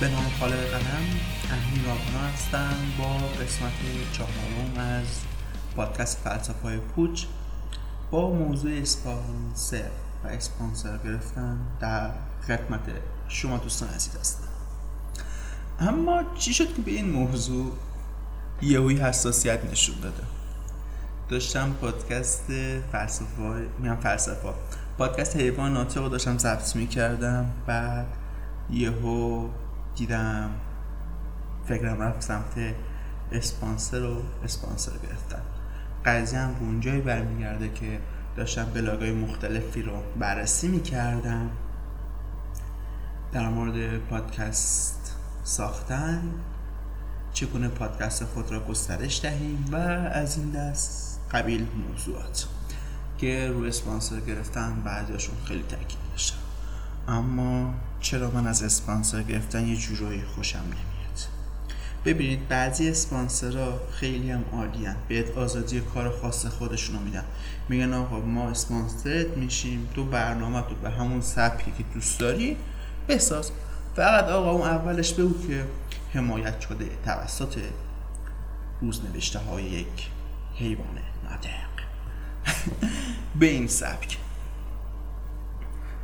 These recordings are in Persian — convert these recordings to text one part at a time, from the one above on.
به نام خالق قلم امین راهنا هستم با قسمت چهارم از پادکست فلسفه پوچ با موضوع اسپانسر و اسپانسر گرفتن در خدمت شما دوستان عزیز هستم. اما چی شد که به این موضوع یهوی حساسیت نشون داده؟ داشتم پادکست فلسفه میام فلسفه. پادکست حیوان ناطق رو داشتم ضبط می‌کردم بعد یهو دیدم. فکرم رفت سمت اسپانسر و اسپانسر گرفتن. قضیه هم اونجایی برمیگرده که داشتم بلاگای مختلفی رو بررسی می‌کردم. در مورد پادکست ساختن چگونه پادکست خود را گسترش دهیم و از این دست قبیل موضوعات که روی اسپانسر گرفتن بعضیشون خیلی تاکید داشتم اما چرا من از اسپانسر گرفتن یه جورایی خوشم نمیاد؟ ببینید بعضی اسپانسرها خیلی هم عالیان بهت آزادی کار خاص خودشونو میدن. میگن آقا ما اسپانسرت میشیم. تو برنامه تو به همون سبکی که دوست داری بساز. فقط آقا اون اولش بگو که حمایت شده توسط روزنوشته های یک حیوان ناطق به این سبک.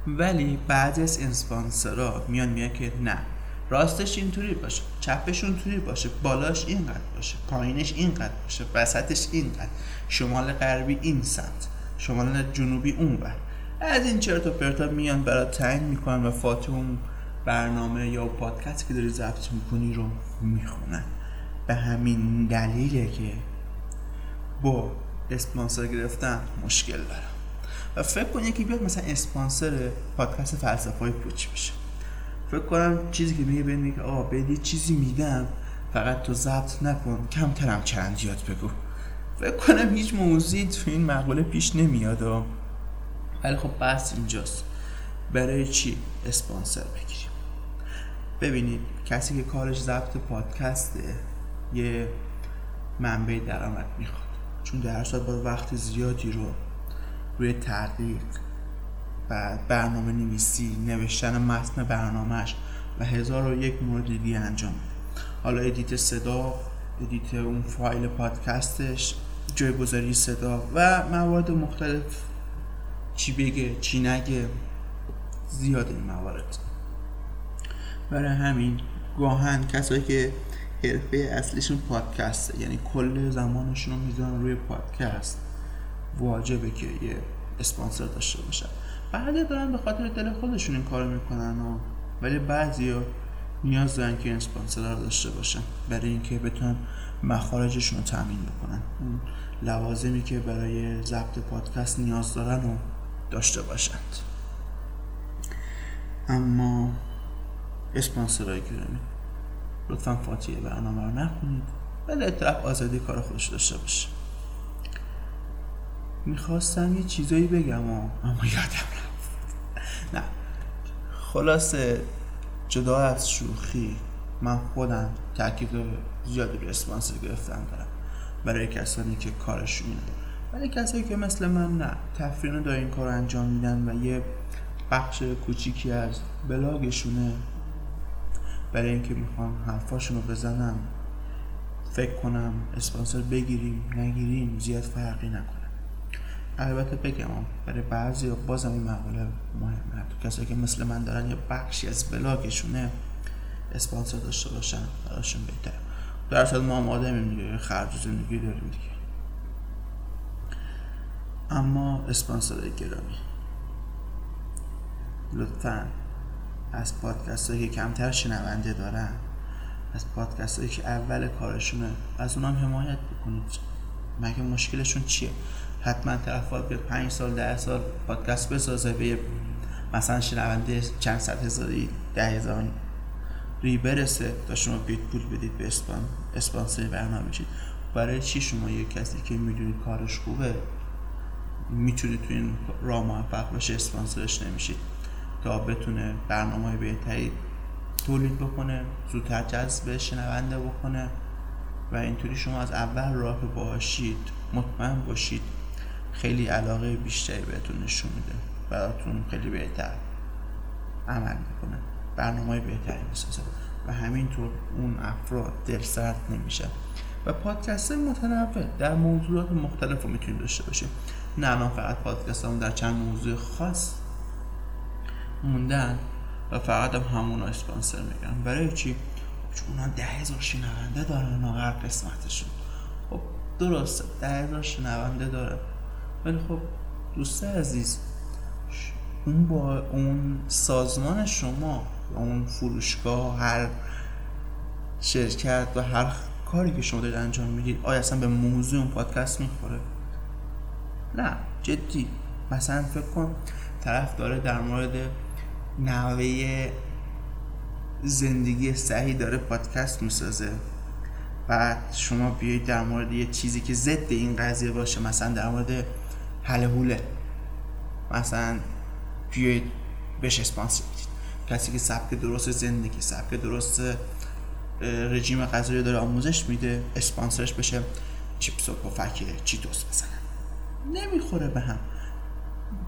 ولی بعضی از اسپانسرها میان میگن که نه راستش اینطوری باشه چپش اونطوری باشه بالاش اینقدر باشه پایینش اینقدر باشه وسطش اینقدر شمال غربی این سمت شمال جنوبی اون بر از این چرت و پرتا میان برای تعیین می‌کنن و فاتح اون برنامه یا پادکست که داری ضبط می‌کنی رو می‌خونن. به همین دلیله که با اسپانسر گرفتن مشکل دارم. فکر کن یکی بیاد مثلا اسپانسر پادکست فلسفه پوچ بشه. فکر کنم چیزی که میگه بین که آقا بدی چیزی میدم فقط تو ضبط نکن کمترم چندیات بگو. فکر کنم هیچ موضوعی تو این مقوله پیش نمیاد ولی خب بحث اینجاست. برای چی اسپانسر بگیریم؟ ببینید کسی که کارش ضبط پادکسته یه منبع درآمد می‌خواد. چون در ساعت ها وقت زیادی رو روی تحقیق و برنامه نویسی نوشتن متن برنامهش و هزار و یک مورد دیگه انجام حالا edit صدا edit اون فایل پادکستش جایگذاری صدا و موارد مختلف. چی بگه چی نگه زیاد این موارد. برای همین گاهن کسایی که حرفه اصلیشون پادکسته یعنی کل زمانشون رو می‌ذارن روی پادکست. واجبه که یه اسپانسر داشته باشن بعد دارن به خاطر دل خودشون این کارو می‌کنن و ولی بعضی نیاز دارن که اسپانسر رو داشته باشن برای اینکه بتونن مخارجشون رو تامین بکنن. اون لوازمی که برای ضبط پادکست نیاز دارن و داشته باشند. اما اسپانسرهای گرامی لطفا فاتیه برنامه رو نخونید. ولی طرف آزادی کار خودش داشته باشه. می‌خواستم یه چیزایی بگم اما یادم رفت. نه. خلاصه جدا از شوخی من خودم تاکید زیادی اسپانسر گرفتن دارم. برای کسانی که کارشون ولی کسایی که مثل من نه. تفریحانه دارن این کار انجام میدن و یه بخش کوچیکی از بلاگشونه برای اینکه می‌خوان حرفاشون رو بزنم فکر کنم اسپانسر بگیریم نگیریم زیاد فرقی نکنه. البته بگم برای بعضی بازم این مقاله مهمه. تو کسایی که مثل من دارن یه بخشی از بلاگشونه اسپانسر داشته باشن براشون بهتر در اصل ما هم آدمیم دیگه خرج زندگی داریم دیگه. اما اسپانسر گرامی. لطفا از پادکست هایی که کمتر شنونده دارن از پادکست هایی که اول کارشونه از اونام حمایت بکنید. مگه مشکلشون چیه؟ حتما طرف به پنج سال ده سال پادکست بسازه به مثلا شنونده چند صد هزاری ده هزار ری برسه تا شما بیت پول بدید به اسپان اسپانسر برنامه بشید. برای چی شما یه کسی که می‌دونید کارش خوبه می‌تونید تو این راه موفق بشه اسپانسرش نمیشید تا بتونه برنامه های بهتری تولید بکنه زودتر جذب شنونده بکنه و اینطوری شما از اول راه باشید مطمئن باشید خیلی علاقه بیشتری بهتون نشون میده. براتون خیلی بهتر عمل می‌کنه. برنامه بهتری می‌سازه و همینطور اون افراد دل سرد نمیشن و پادکست متنوع. در موضوعات مختلف رو می‌تونیم داشته باشیم نه الان فقط پادکست هم در چند موضوع خاص موندن و فقط هم همون اسپانسر میگن برای چی؟ چون اونا ده هزار شنونده دارن هر قسمتشون. خب درسته ده هزار شنونده داره. ولی خب دوست عزیز اون با اون سازمان شما اون فروشگاه هر شرکت و هر کاری که شما دارید انجام می‌دید آیا اصلا به موضوع اون پادکست می‌خوره؟ نه جدی. مثلا فکر کن طرف داره در مورد نحوه زندگی صحیح داره پادکست می‌سازه بعد شما بیایید در مورد یه چیزی که ضد این قضیه باشه مثلا در مورد حل حوله. مثلا بیایید بهش اسپانسر بدید کسی که سبک درست زندگی سبک درست رژیم غذایی داره آموزش میده اسپانسرش بشه. چیپس و پفک چیتوس مثلا. نمی‌خوره به هم.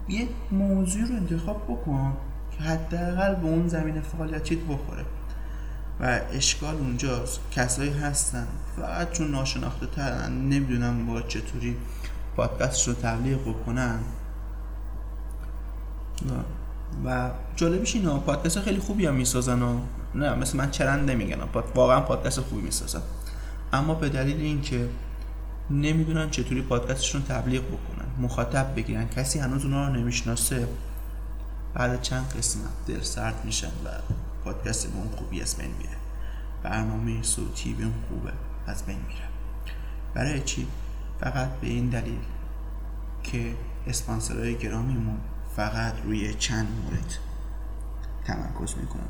یه موضوع رو انتخاب بکن که حداقل به اون زمین فعالیتیت بخوره. و اشکال اونجاست. کسایی هستن. فقط چون ناشناخته ترن نمی‌دونم با چطوری پادکست رو تبلیغ بکنن. و جالبش اینه پادکست خیلی خوبی هم می‌سازن و نه مثل من چرند نمیگن. واقعا پادکست خوبی می‌سازن. اما به دلیل اینکه نمی‌دونن چطوری پادکستشون تبلیغ بکنن مخاطب بگیرن کسی هنوز اونا رو نمی‌شناسه بعد چند قسمت دل سرد میشن و پادکست به اون خوبی از بین میره. برنامه صوتی به اون خوبه از بین میره. برای چی؟ فقط به این دلیل که اسپانسرهای گرامیمون فقط روی چند مورد تمرکز می‌کنن.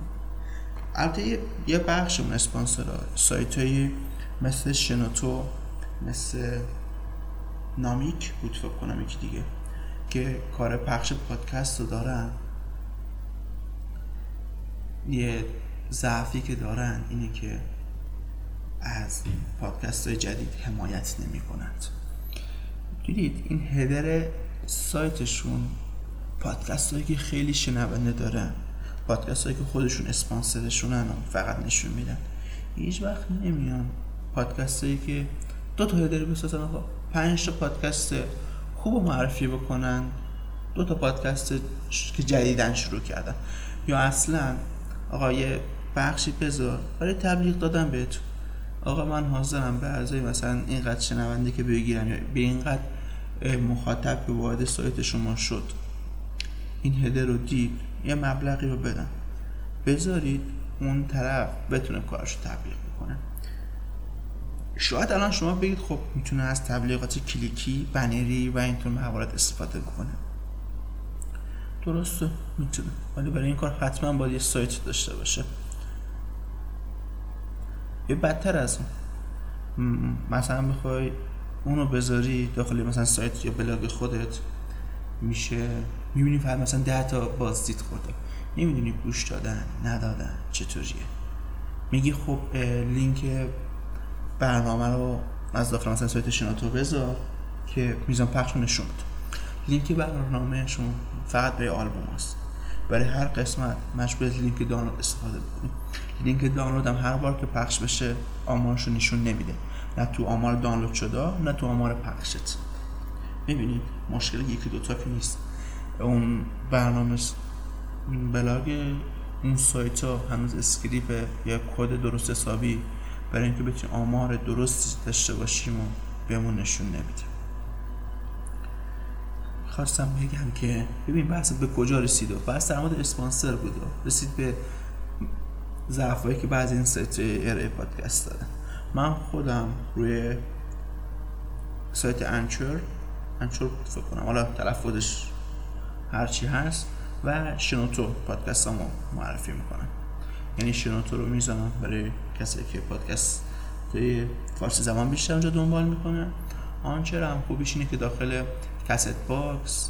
البته یه بخش اون اسپانسرها سایت های مثل شنوتو مثل نامیک بود فکر کنم یکی دیگه که کار پخش پادکست رو دارن. یه ضعفی که دارن اینه که از پادکست های جدید حمایت نمی کنند دیدید این هدر سایتشون پادکست هایی که خیلی شنونده دارن پادکست هایی که خودشون اسپانسرشونن فقط نشون میدن. هیچ وقت نمیان پادکست هایی که دو تا هدر بسازن. آقا پنج تا پادکست خوب معرفی بکنن. دو تا پادکست که جدیدن شروع کردن. یا اصلا آقا یه بخشی بذار. برای تبلیغ دادن بهتون. آقا من حاضرم به اعضای مثلا اینقدر شنونده که بگیرم یا به اینقدر مخاطب که وارد سایت شما شد. این هده رو دید. یه مبلغی رو بدن. بذارید اون طرف بتونه کارش رو تبلیغ بکنه. شاید الان شما بگید خب می‌تونه از تبلیغات کلیکی بنری و اینطور موارد استفاده بکنه. درسته می‌تونه. ولی برای این کار حتما باید یه سایت داشته باشه. یه بدتر از اون. مثلا می‌خوای اونو بذاری داخل مثلا سایت یا بلاگ خودت میشه می‌بینی فقط مثلا ده تا بازدید خورده. نمی‌دونی گوش دادن ندادن چطوریه. میگی خب لینک برنامه رو از داخل مثلا سایت شناتو بذار که میزان پخش نشون لینک برنامه شما فقط به آلبوم هست. برای هر قسمت مجبور لینک دانلود استفاده بکنید لینک دانلود هم هر بار که پخش بشه آمارشو نشون نمیده. نه تو آمار دانلود شده نه تو آمار پخشت. می‌بینید مشکل یکی دوتا که نیست. اون برنامه بلاگ اون سایت ها هنوز script یا کد درست حسابی برای اینکه بتونیم آمار درست داشته باشیم و بهمون نشون نمیده. خواستم بگم که ببین بحث به کجا رسید و بحث در مورد اسپانسر بود رسید به ضعفایی که بعضی این سایت ارائه پادکست دارن من خودم روی سایت Anchor Anchor فکر کنم. حالا تلفظش هرچی هست و شنوتو پادکست رو معرفی می‌کنم یعنی شنوتو رو می‌زنم برای کسی که پادکست توی فارسی زبان بیشتر اونجا دنبال می‌کنه. Anchor هم خوبیش اینه که داخل Castbox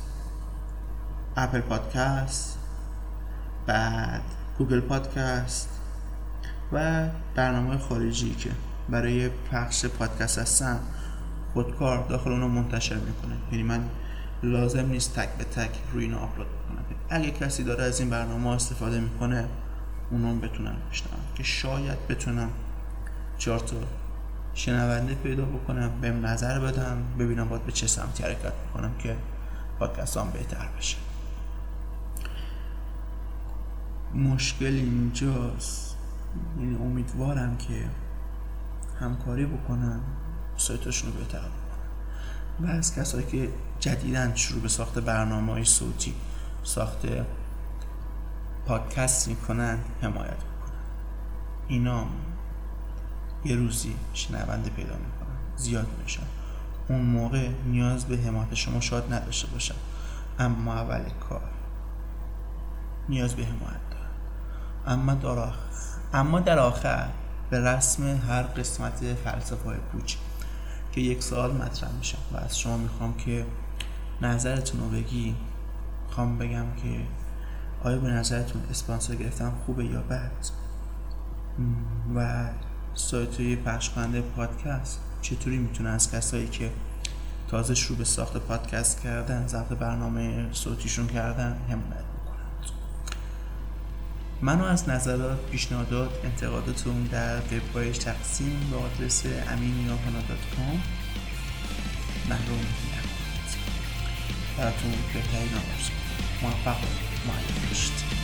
Apple Podcast بعد گوگل پادکست و برنامه خارجی که برای پخش پادکست هستن خودکار داخل اونو منتشر می‌کنه. یعنی من لازم نیست تک به تک روی اینو آپلود کنم. اگه کسی داره از این برنامه استفاده می‌کنه اونو بتونن بشنون که شاید بتونم چهار تا شنونده پیدا بکنم بهم نظر بدم ببینم باید به چه سمتی حرکت بکنم که پادکستام بهتر بشه. مشکل اینجاست. یعنی امیدوارم که همکاری بکنن سایتشون رو بهتر بکنن و از کسایی که جدیدن شروع به ساخت برنامه های صوتی ساخت پادکست می‌کنن حمایت بکنن اینا یه روزی شنونده پیدا می‌کنن زیاد میشن. اون موقع نیاز به حمایت شما شاید نداشته باشن. اما اول کار نیاز به حمایت دارن. اما در آخر اما در آخر به رسم هر قسمت فلسفه های پوچ که یک سال مطرح میشم و از شما می‌خوام که نظرتون رو بگی می‌خوام بگم که آیا به نظرتون اسپانسر گرفتم خوبه یا بد؟ و سایت پخش کننده پادکست چطوری می‌تونه از کسایی که تازه شروع به ساخت پادکست کردن ضبط برنامه صوتیشون کردن؟ حمایت منو از نظرات پیشنهادات انتقاداتون در وب تقسیم به آدرس امینیاهانا.com محروم نکنید. براتون بهترین آرزو موفق باشید.